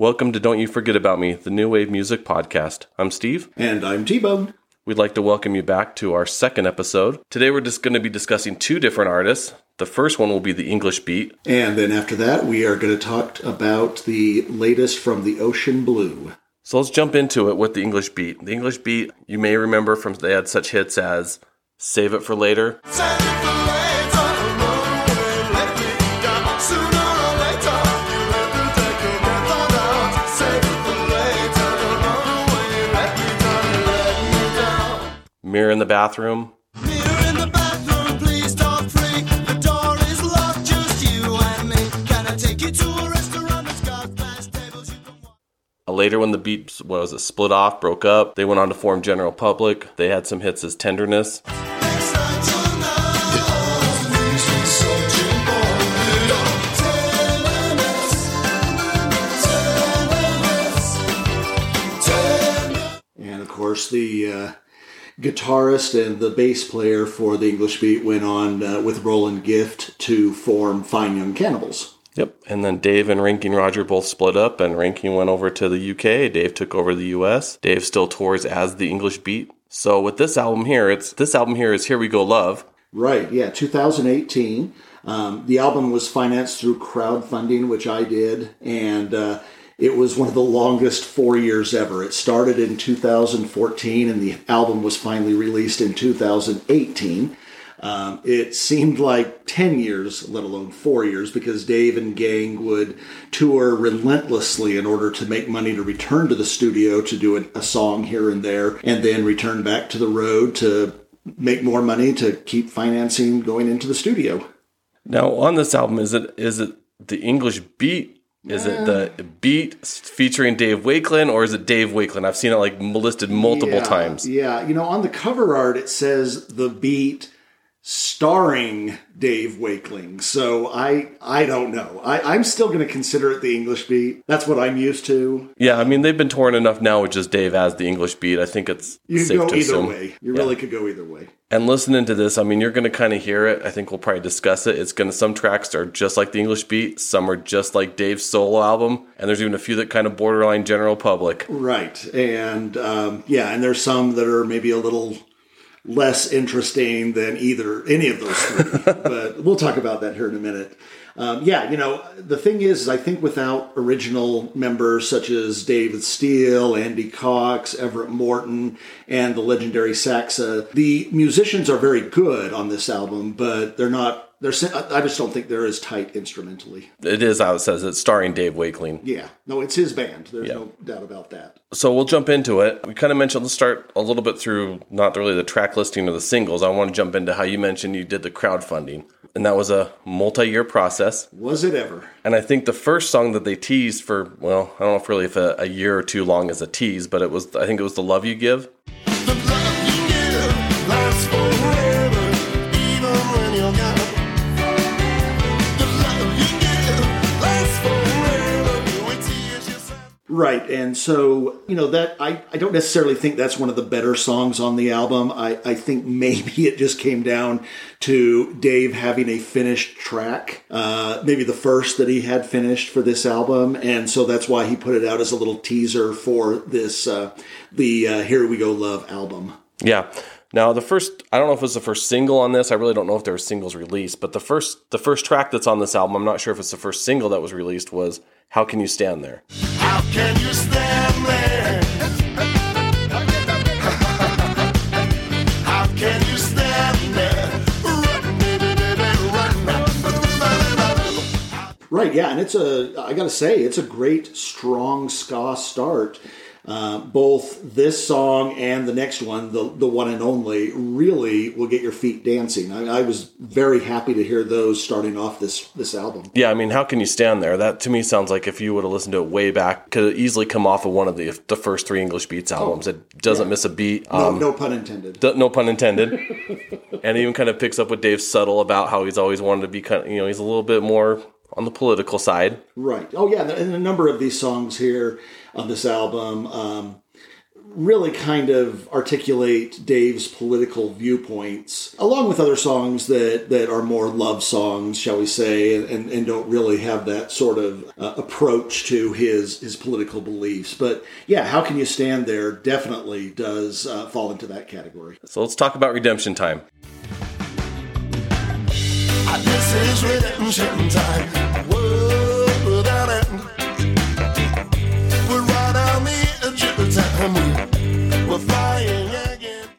Welcome to Don't You Forget About Me, the New Wave Music Podcast. I'm Steve. And I'm T Bone. We'd like to welcome you back to our second episode. Today we're just going to be discussing two different artists. The first one will be the English Beat. And then after that, we are going to talk about the latest from the Ocean Blue. So let's jump into it with the English Beat. The English Beat, you may remember from they had such hits as Save It for Later. Mirror in the Bathroom. Later, when the beat was it split off, broke up, they went on to form General Public. They had some hits as Tenderness. And of course, the uh, guitarist and the bass player for the English Beat went on uh, with Roland Gift to form Fine Young Cannibals. Yep. And then Dave and Ranking Roger both split up, and Ranking went over to the UK. Dave took over the US. Dave still tours as the English Beat. So with this album here, it's this album here is Here We Go Love. Right. Yeah. 2018. Um, the album was financed through crowdfunding, which I did, and uh, it was one of the longest four years ever. It started in 2014, and the album was finally released in 2018. Um, it seemed like 10 years, let alone four years, because Dave and gang would tour relentlessly in order to make money to return to the studio to do a, a song here and there, and then return back to the road to make more money to keep financing going into the studio. Now, on this album, is it is it the English beat is it the beat featuring Dave Wakeling or is it Dave Wakeling? I've seen it like listed multiple yeah, times. Yeah, you know, on the cover art it says the beat starring Dave Wakeling. So I I don't know. I, I'm still going to consider it the English beat. That's what I'm used to. Yeah, I mean they've been touring enough now with just Dave as the English beat. I think it's you safe go to either assume. way. You Yeah. really could go either way. And listening to this, I mean, you're going to kind of hear it. I think we'll probably discuss it. It's going to, some tracks are just like the English beat, some are just like Dave's solo album, and there's even a few that kind of borderline general public. Right, and um, yeah, and there's some that are maybe a little less interesting than either any of those three. but we'll talk about that here in a minute. Um, yeah, you know, the thing is, I think without original members such as David Steele, Andy Cox, Everett Morton, and the legendary Saxa, the musicians are very good on this album, but they're not. They're. I just don't think they're as tight instrumentally. It is how it says it's starring Dave Wakeling. Yeah, no, it's his band. There's Yeah. no doubt about that. So we'll jump into it. We kind of mentioned, let's start a little bit through not really the track listing or the singles. I want to jump into how you mentioned you did the crowdfunding, and that was a multi year process. Was it ever? And I think the first song that they teased for, well, I don't know if really if a, a year or two long is a tease, but it was, I think it was The Love You Give. Right, and so you know that I, I don't necessarily think that's one of the better songs on the album. I, I think maybe it just came down to Dave having a finished track, uh, maybe the first that he had finished for this album, and so that's why he put it out as a little teaser for this uh, the uh, Here We Go Love album. Yeah. Now the first, I don't know if it was the first single on this. I really don't know if there were singles released, but the first, the first track that's on this album, I'm not sure if it's the first single that was released. Was "How Can You Stand There." How can you stand there? How can you stand there? Run, baby, baby, run, run. Right, yeah, and it's a I gotta say it's a great strong ska start. Uh, both this song and the next one, the the one and only, really will get your feet dancing. I, I was very happy to hear those starting off this this album. Yeah, I mean, "How Can You Stand There"? That to me sounds like if you would have listened to it way back, could easily come off of one of the the first three English Beats albums. it doesn't miss a beat. No, Um, no pun intended. D- no pun intended. and even kind of picks up with Dave Subtle about how he's always wanted to be kind of, you know, he's a little bit more on the political side. Right. Oh yeah, and a number of these songs here on this album um, really kind of articulate Dave's political viewpoints, along with other songs that, that are more love songs, shall we say, and, and don't really have that sort of uh, approach to his, his political beliefs. But yeah, How Can You Stand There definitely does uh, fall into that category. So let's talk about redemption time. This is redemption time. World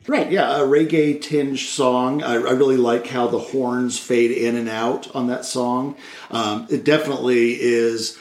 Right, yeah, a reggae tinge song. I, I really like how the horns fade in and out on that song. Um, it definitely is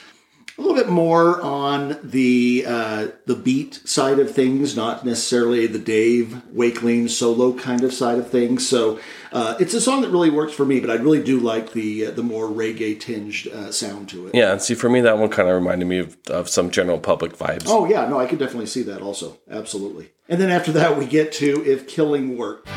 a little bit more on the uh, the beat side of things, not necessarily the Dave Wakeling solo kind of side of things. So uh, it's a song that really works for me, but I really do like the uh, the more reggae tinged uh, sound to it. Yeah, and see, for me, that one kind of reminded me of, of some general public vibes. Oh yeah, no, I could definitely see that also, absolutely. And then after that, we get to if killing worked.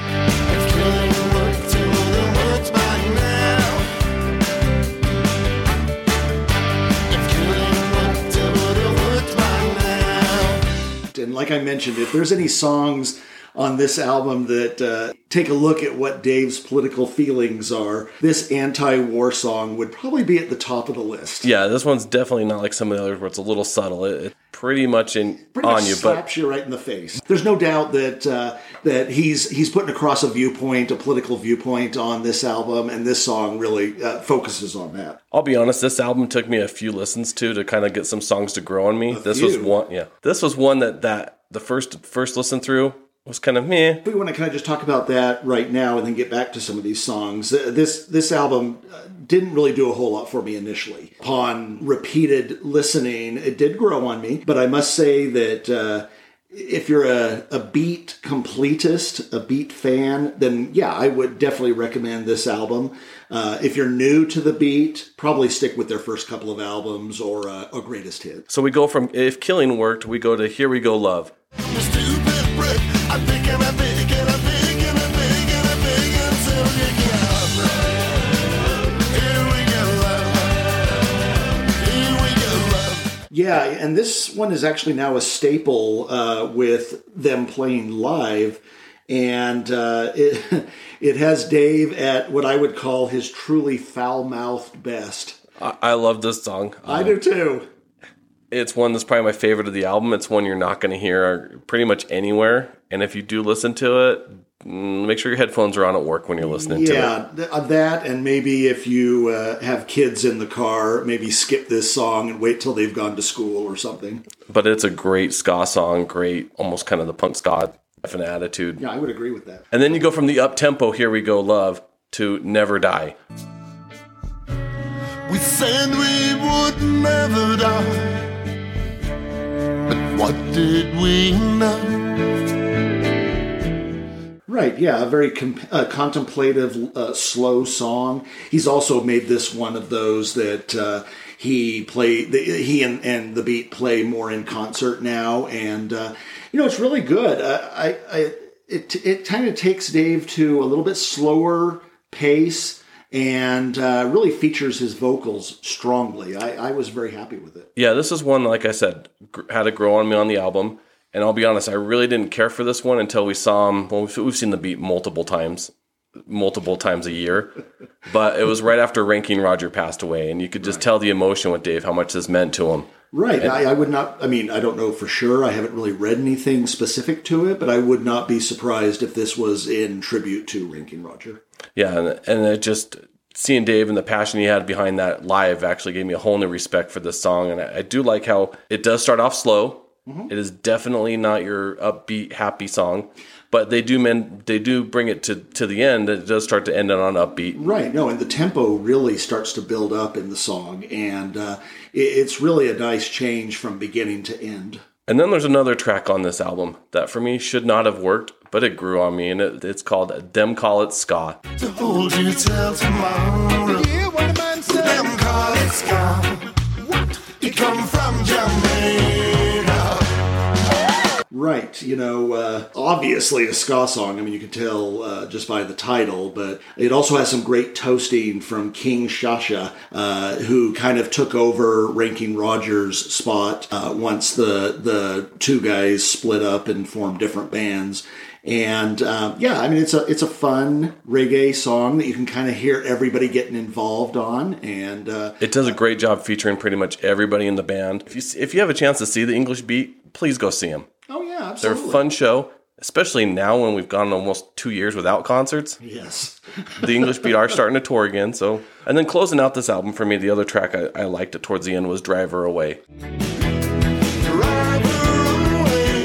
And like I mentioned, if there's any songs on this album that uh, take a look at what Dave's political feelings are, this anti-war song would probably be at the top of the list. Yeah, this one's definitely not like some of the others where it's a little subtle. It, it's pretty much in Pretty on much you, but slaps you right in the face. There's no doubt that uh, that he's he's putting across a viewpoint, a political viewpoint on this album, and this song really uh, focuses on that. I'll be honest, this album took me a few listens to to kind of get some songs to grow on me. this was one, yeah. This was one that that the first first listen through was kind of meh. We want to kind of just talk about that right now and then get back to some of these songs, uh, this this album uh, didn't really do a whole lot for me initially. Upon repeated listening, it did grow on me, but I must say that. Uh, if you're a, a beat completist, a beat fan, then yeah, I would definitely recommend this album. Uh, if you're new to the beat, probably stick with their first couple of albums or uh, or greatest hit. So we go from if killing worked, we go to here we go love. Yeah, and this one is actually now a staple uh, with them playing live, and uh, it it has Dave at what I would call his truly foul mouthed best. I, I love this song. I do too. It's one that's probably my favorite of the album. It's one you're not going to hear pretty much anywhere. And if you do listen to it, make sure your headphones are on at work when you're listening to it. Yeah, uh, that, and maybe if you uh, have kids in the car, maybe skip this song and wait till they've gone to school or something. But it's a great ska song, great, almost kind of the punk ska an attitude. Yeah, I would agree with that. And then you go from the up tempo, here we go, love, to never die. We said we would never die. But what did we know? Right, yeah, a very com- uh, contemplative, uh, slow song. He's also made this one of those that uh, he play. The, he and, and the beat play more in concert now, and uh, you know it's really good. Uh, I, I it it kind of takes Dave to a little bit slower pace. And uh, really features his vocals strongly. I, I was very happy with it. Yeah, this is one, like I said, gr- had to grow on me on the album. And I'll be honest, I really didn't care for this one until we saw him. Well, we've, seen the beat multiple times, multiple times a year. But it was right after Ranking Roger passed away, and you could just tell the emotion with Dave, how much this meant to him. Right. I, I would not, I mean, I don't know for sure. I haven't really read anything specific to it, but I would not be surprised if this was in tribute to Ranking Roger. Yeah, and, and it just seeing Dave and the passion he had behind that live actually gave me a whole new respect for this song. And I, I do like how it does start off slow. It is definitely not your upbeat, happy song, but they do men they do bring it to to the end. It does start to end on upbeat. Right. No, and the tempo really starts to build up in the song, and uh, it, it's really a nice change from beginning to end. And then there's another track on this album that for me should not have worked, but it grew on me, and it, it's called "Dem Call It Ska." To Right. You know, uh, obviously a ska song. I mean, you can tell uh, just by the title, but it also has some great toasting from King Schascha, uh, who kind of took over Ranking Rogers' spot uh, once the the two guys split up and formed different bands. And um, yeah, I mean, it's a it's a fun reggae song that you can kind of hear everybody getting involved on, and uh, It does a great job featuring pretty much everybody in the band. If you if you have a chance to see the English Beat, please go see them. Yeah, They're a fun show, especially now when we've gone almost two years without concerts. Yes. The English Beat are starting to tour again. So, and then closing out this album for me, the other track I, I liked it towards the end was "Driver Away." Drive away.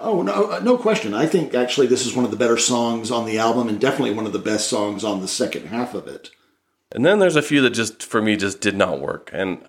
Oh no, uh, no question. I think actually this is one of the better songs on the album, and definitely one of the best songs on the second half of it. And then there's a few that just for me just did not work. And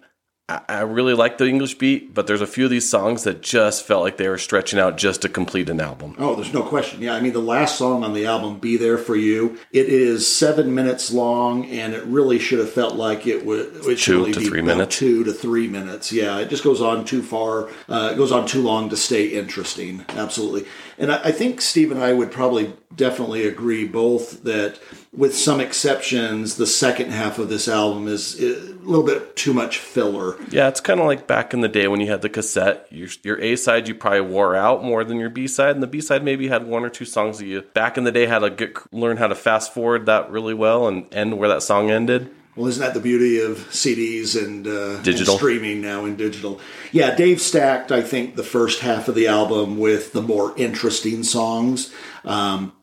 I, I really like the English Beat, but there's a few of these songs that just felt like they were stretching out just to complete an album. Oh, there's no question. Yeah, I mean the last song on the album, "Be There for You," it is seven minutes long, and it really should have felt like it would. It should Two really to be three minutes. Two to three minutes. Yeah, it just goes on too far. Uh, it goes on too long to stay interesting. Absolutely. And I, I think Steve and I would probably definitely agree both that, with some exceptions, the second half of this album is a little bit too much filler. Yeah, it's kind of like back in the day when you had the cassette. Your, your A side you probably wore out more than your B side, and the B side maybe had one or two songs that you back in the day had to get learn how to fast forward that really well and end where that song ended. Well, isn't that the beauty of CDs and, uh, Digital. and streaming now in digital? Yeah, Dave stacked, I think, the first half of the album with the more interesting songs. Um,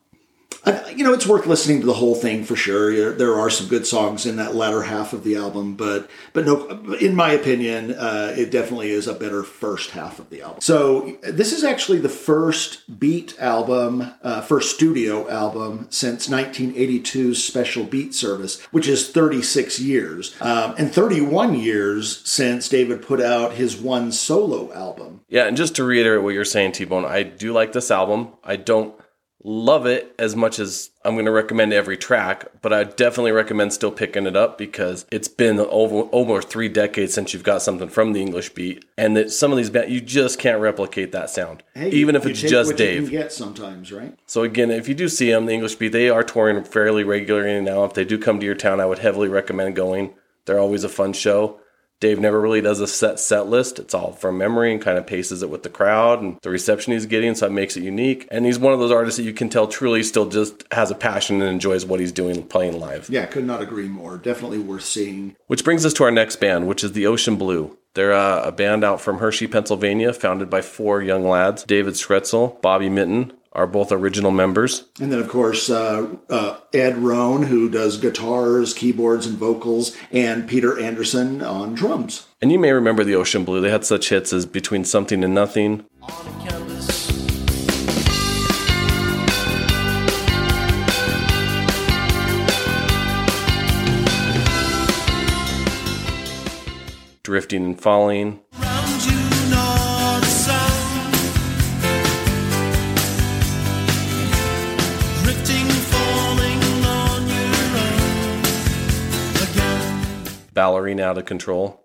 You know, it's worth listening to the whole thing for sure. There- There are some good songs in that latter half of the album, but but no, in my opinion, uh, it definitely is a better first half of the album. So this is actually the first Beat album, uh, first studio album since 1982's Special Beat Service, which is 36 years, um, and 31 years since David put out his one solo album. Yeah, and just to reiterate what you're saying, T Bone, I do like this album. I don't love it as much as I'm going to recommend every track, but I definitely recommend still picking it up because it's been over over three decades since you've got something from the English beat, and that some of these bands you just can't replicate that sound, Hey, even if it's just Dave. get sometimes, right? So again, if you do see them, the English Beat, they are touring fairly regularly now. If they do come to your town, I would heavily recommend going. They're always a fun show. Dave never really does a set set list. It's all from memory and kind of paces it with the crowd and the reception he's getting, so it makes it unique. And he's one of those artists that you can tell truly still just has a passion and enjoys what he's doing playing live. Yeah, could not agree more. Definitely worth seeing. Which brings us to our next band, which is the Ocean Blue. They're uh, a band out from Hershey, Pennsylvania, founded by four young lads. David Schelzel, Bobby Mittan are both original members. And then, of course, uh, uh, Ed Ronne, who does guitars, keyboards, and vocals, and Peter Anderson on drums. And you may remember the Ocean Blue. They had such hits as Between Something and Nothing, On the canvas. Drifting and Falling. Ballerina Out of Control.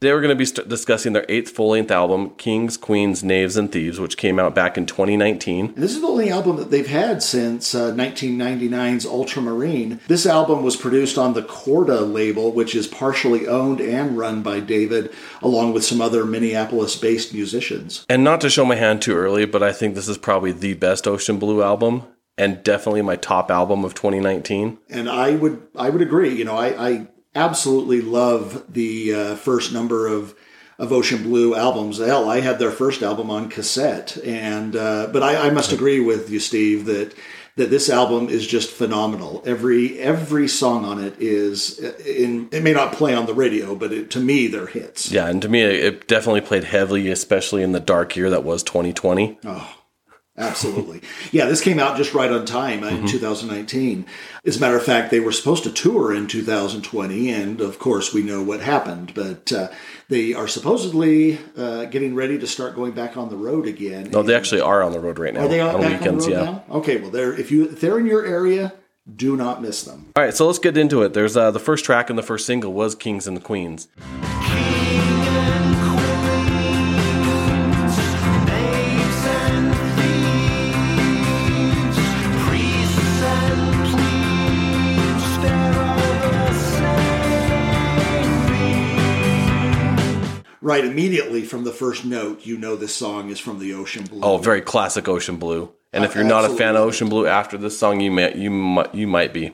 They were going to be st- discussing their eighth full length album, Kings, Queens, Knaves, and Thieves, which came out back in 2019. And this is the only album that they've had since uh, 1999's Ultramarine. This album was produced on the Korda label, which is partially owned and run by David, along with some other Minneapolis based musicians. And not to show my hand too early, but I think this is probably the best Ocean Blue album and definitely my top album of 2019. and I would I would agree. You know, I, I absolutely love the uh, first number of of Ocean Blue albums. Hell, I had their first album on cassette, and uh, but I, I must agree with you, Steve, that that this album is just phenomenal. Every every song on it is in. It may not play on the radio, but it, to me, they're hits. Yeah, and to me, it definitely played heavily, especially in the dark year that was 2020. Absolutely. Yeah, this came out just right on time in 2019. As a matter of fact, they were supposed to tour in 2020, and of course, we know what happened. But uh, they are supposedly uh, getting ready to start going back on the road again. No, they actually are on the road right now. Are they on back weekends, on yeah. now? Okay, well, they're if you if they're in your area, do not miss them. All right, so let's get into it. There's uh, the first track and the first single was Kings and the Queens. Right, immediately from the first note, you know this song is from the Ocean Blue. Oh, very classic Ocean Blue. And if Uh, you're not a fan of. Ocean Blue after this song, you may you might you might be.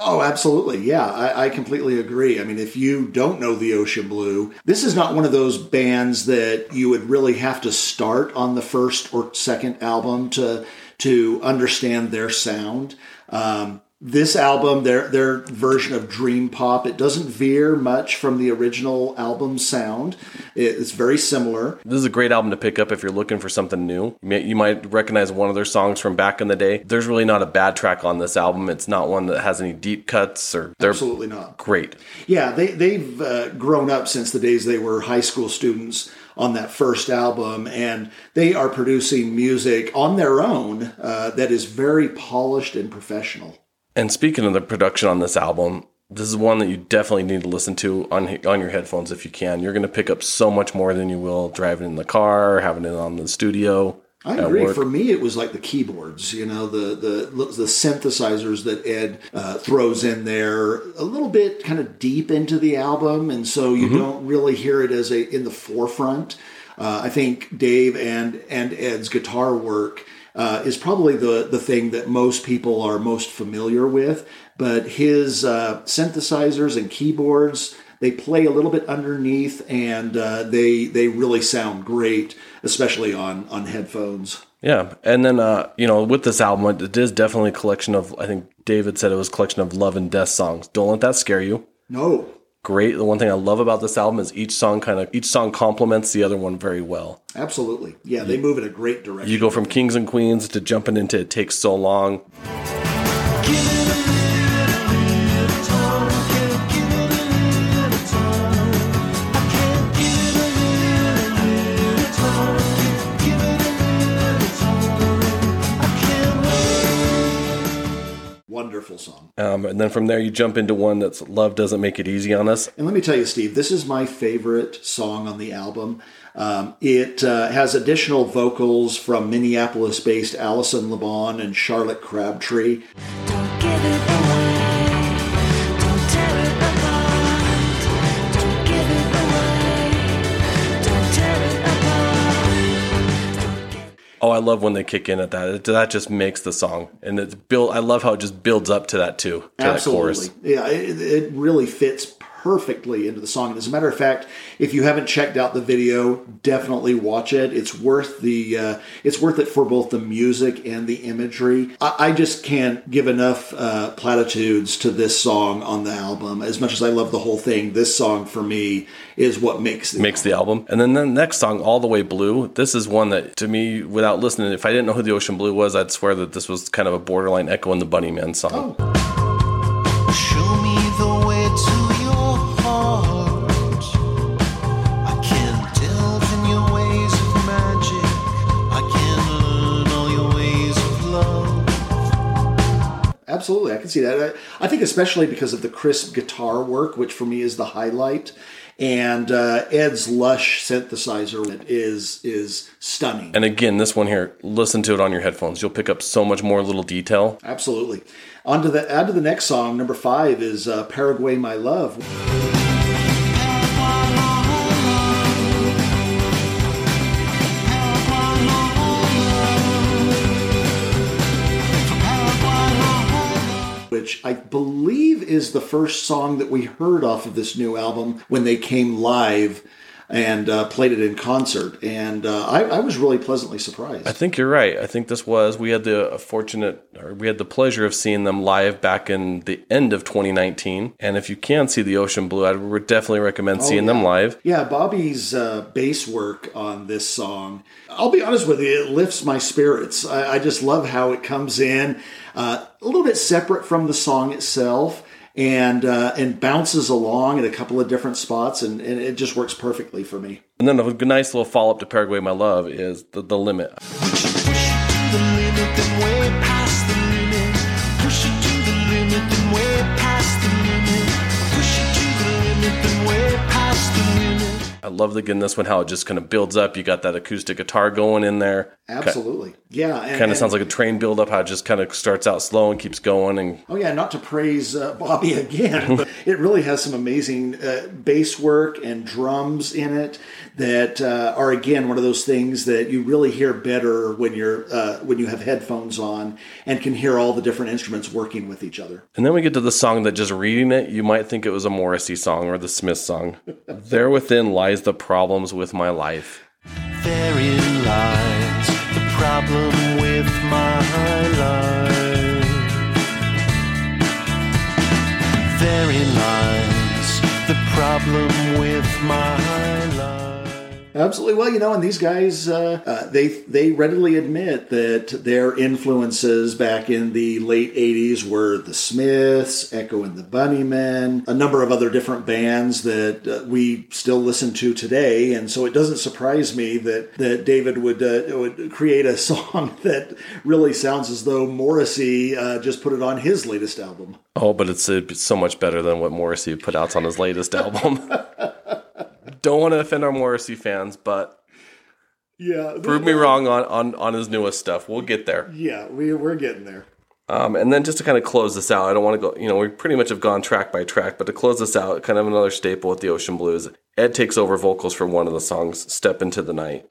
Oh, absolutely. Yeah, I, I completely agree. I mean, if you don't know the Ocean Blue, this is not one of those bands that you would really have to start on the first or second album to to understand their sound. Um, this album, their their version of dream pop, it doesn't veer much from the original album sound. It's very similar. This is a great album to pick up if you're looking for something new. You, you might recognize one of their songs from back in the day. There's really not a bad track on this album. It's not one that has any deep cuts or they're Absolutely not. great. Yeah, they they've uh, grown up since the days they were high school students on that first album, and they are producing music on their own uh, that is very polished and professional. And speaking of the production on this album, this is one that you definitely need to listen to on on your headphones if you can. You're going to pick up so much more than you will driving in the car, having it on the studio. I agree. work. For me, it was like the keyboards, you know, the the the synthesizers that Ed uh, throws in there, a little bit kind of deep into the album, and so you don't really hear it as a in the forefront. Uh, I think Dave and and Ed's guitar work uh, is probably the the thing that most people are most familiar with, but his uh, synthesizers and keyboards they play a little bit underneath and uh, they they really sound great especially on on headphones Yeah, and then uh, you know, with this album, it is definitely a collection of. I think David said it was a collection of love and death songs. Don't let that scare you. no Great. The one thing I love about this album is each song kind of each song complements the other one very well. absolutely yeah they move in a great direction You go from Kings and Queens to jumping into It Takes So Long. Wonderful song Um, and then from there, you jump into one that's Love Doesn't Make It Easy on Us. and let me tell you steve this is my favorite song on the album. Um, it uh, has additional vocals from minneapolis based allison lebon and charlotte crabtree Oh, I love when they kick in at that. It, that just makes the song, and it's build. I love how it just builds up to that too. To That chorus. Absolutely. Yeah, it, it really fits perfectly into the song. And as a matter of fact, if you haven't checked out the video, definitely watch it. It's worth the uh, it's worth it for both the music and the imagery. I, I just can't give enough uh, platitudes to this song on the album. As much as I love the whole thing, this song for me is what makes the makes the album. And then the next song, All the Way Blue, this is one that to me, without listening, if I didn't know who the Ocean Blue was, I'd swear that this was kind of a borderline Echo and the Bunnymen song. Show Absolutely, I can see that. I, I think especially because of the crisp guitar work, which for me is the highlight, and uh, Ed's lush synthesizer is is stunning. And again, this one here, listen to it on your headphones. You'll pick up so much more little detail. Absolutely. On to the add to the next song. Number five is uh, Paraguay, My Love. Which I believe is the first song that we heard off of this new album when they came live. And uh, played it in concert, and uh, I, I was really pleasantly surprised. I think you're right. I think this was we had the fortunate or we had the pleasure of seeing them live back in the end of 2019. And if you can see the Ocean Blue, I would definitely recommend seeing them Oh, yeah. live. Yeah, Bobby's uh, bass work on this song, I'll be honest with you, it lifts my spirits. I, I just love how it comes in uh, a little bit separate from the song itself. And uh, and bounces along at a couple of different spots, and, and it just works perfectly for me. And then a nice little follow up to Paraguay My Love is the, the limit. Push it to the limit, then way past the limit. Push it to the limit, then way past the limit. Push it to the limit, then way past the limit. I love the in this one how it just kind of builds up. You got that acoustic guitar going in there. Absolutely, yeah. And, Kind of sounds like a train build up. How it just kind of starts out slow and keeps going. And Oh yeah, not to praise uh, Bobby again, but it really has some amazing uh, bass work and drums in it that uh, are again one of those things that you really hear better when you're uh, when you have headphones on and can hear all the different instruments working with each other. and then we get to the song that just reading it, you might think it was a Morrissey song or the Smith song. there within lies the problems with my life. Therein lies the problem with my life. Therein lies the problem with my. Absolutely. Well, you know, and these guys, uh, uh, they they readily admit that their influences back in the late '80s were the Smiths, Echo and the Bunnymen, a number of other different bands that uh, we still listen to today. And so it doesn't surprise me that that David would uh, would create a song that really sounds as though Morrissey uh, just put it on his latest album. Oh, but it's, uh, so much better than what Morrissey put out on his latest album. Don't want to offend our Morrissey fans, but Yeah, prove me wrong on, on, on his newest stuff. We'll get there. Yeah, we we're getting there. Um, and then just to kind of close this out, I don't want to go, you know, we pretty much have gone track by track, but to close this out, kind of another staple with the Ocean Blues, Ed takes over vocals for one of the songs, Step Into the Night.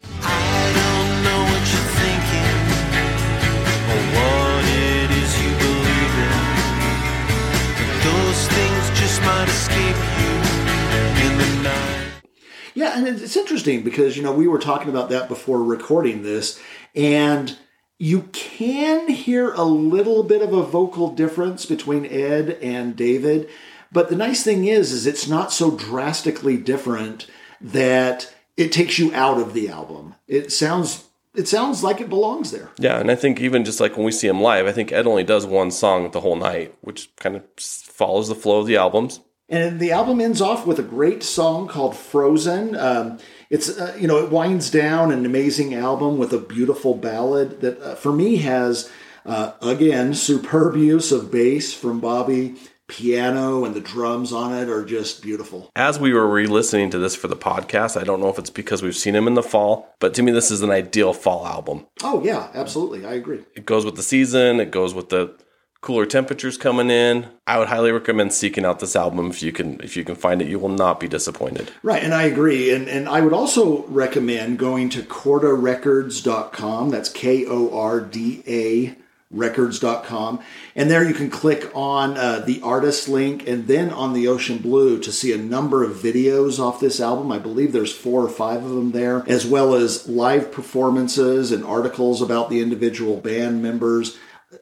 Yeah, and it's interesting because you know we were talking about that before recording this, and you can hear a little bit of a vocal difference between Ed and David, but the nice thing is, is it's not so drastically different that it takes you out of the album. It sounds it sounds like it belongs there. Yeah, and I think even just like when we see him live, I think Ed only does one song the whole night, which kind of follows the flow of the albums. And the album ends off with a great song called "Frozen." Um, it's uh, you know it winds down an amazing album with a beautiful ballad that uh, for me has uh, again superb use of bass from Bobby, piano and the drums on it are just beautiful. As we were re-listening to this for the podcast, I don't know if it's because we've seen him in the fall, but to me this is an ideal fall album. Oh yeah, absolutely, I agree. It goes with the season, it goes with the cooler temperatures coming in. I would highly recommend seeking out this album if you can if you can find it. You will not be disappointed. Right, and I agree. And and I would also recommend going to kordarecords.com. That's K O R D A records.com and there you can click on uh, the artist link and then on the ocean blue to see a number of videos off this album i believe there's four or five of them there as well as live performances and articles about the individual band members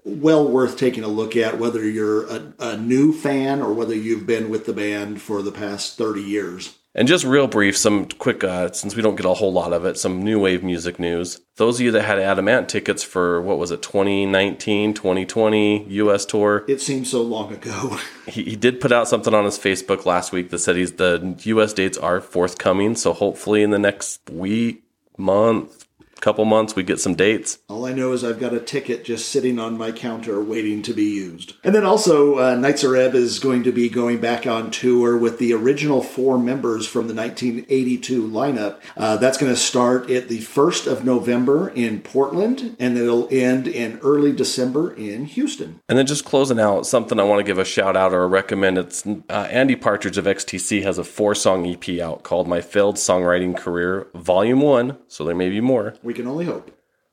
well worth taking a look at whether you're a, a new fan or whether you've been with the band for the past 30 years And just real brief, some quick, uh, since we don't get a whole lot of it, some new wave music news. Those of you that had Adam Ant tickets for, what was it, 2019, 2020 US tour, It seems so long ago. he, he did put out something on his Facebook last week that said he's the US dates are forthcoming. So hopefully in the next week, month, couple months, we get some dates. All I know is I've got a ticket just sitting on my counter waiting to be used. And then also, uh, Knights of Reb is going to be going back on tour with the original four members from the 1982 lineup. Uh, that's going to start at the 1st of November in Portland, and it'll end in early December in Houston. And then just closing out, something I want to give a shout out or a recommend. It's uh, Andy Partridge of XTC has a four song EP out called My Failed Songwriting Career, Volume 1. So there may be more. We can only hope.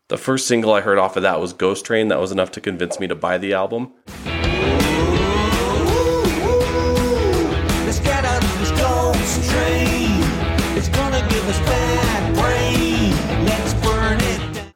The first single I heard off of that was Ghost Train. That was enough to convince me to buy the album.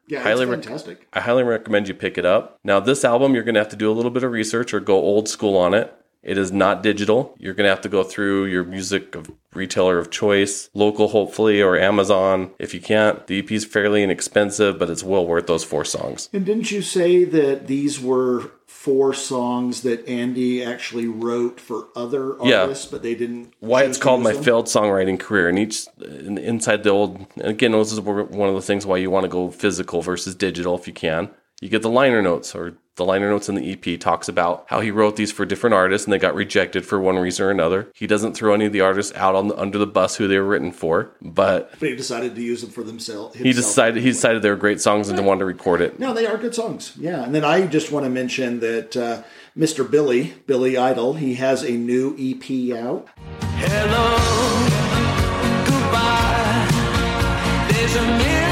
Yeah, highly fantastic. I highly recommend you pick it up. Now, this album, you're going to have to do a little bit of research or go old school on it. It is not digital. You're going to have to go through your music of retailer of choice, local hopefully, or Amazon if you can't. The EP is fairly inexpensive, but it's well worth those four songs. And didn't you say that these were four songs that Andy actually wrote for other Yeah. artists, but they didn't? Why it's called my them? failed songwriting career, and each inside the old. Again, this is one of the things why you want to go physical versus digital if you can. You get the liner notes, or the liner notes in the EP talks about how he wrote these for different artists and they got rejected for one reason or another. He doesn't throw any of the artists out on the, under the bus who they were written for, but But he decided to use them for themselves. he decided he decided they were great songs and wanted to record it. No, they are good songs. Yeah, and then I just want to mention that uh, Mr. Billy, Billy Idol, he has a new EP out. Hello, goodbye. There's a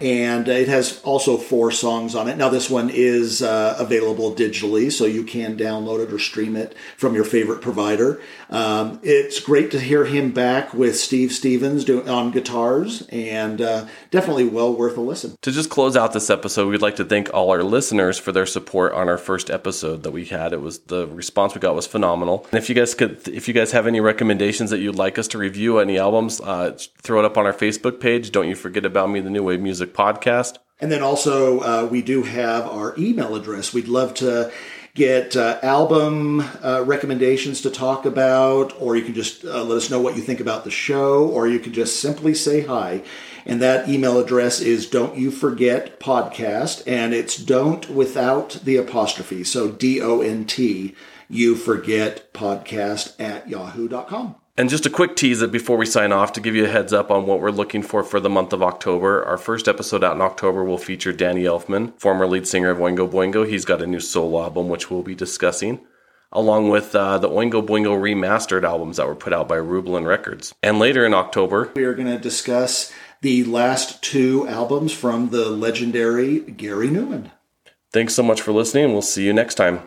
and it has also four songs on it. Now, this one is uh, available digitally, so you can download it or stream it from your favorite provider. Um, it's great to hear him back with Steve Stevens on guitars, and uh, definitely well worth a listen. To just close out this episode, we'd like to thank all our listeners for their support on our first episode that we had. It was the response we got was phenomenal. And if you guys could, if you guys have any recommendations that you'd like us to review, any albums, uh, throw it up on our Facebook page. Don't you forget about me, the New Wave Music Podcast. And then also, uh, we do have our email address. We'd love to get uh, album uh, recommendations to talk about, or you can just uh, let us know what you think about the show, or you can just simply say hi. And that email address is Don't You Forget Podcast, and it's don't without the apostrophe. So D O N T, you forget podcast at yahoo.com. And just a quick tease that before we sign off to give you a heads up on what we're looking for for the month of October. Our first episode out in October will feature Danny Elfman, former lead singer of Oingo Boingo. He's got a new solo album which we'll be discussing, along with uh, the Oingo Boingo remastered albums that were put out by Rubellan Records. And later in October, We are going to discuss the last two albums from the legendary Gary Numan. thanks so much for listening, and we'll see you next time.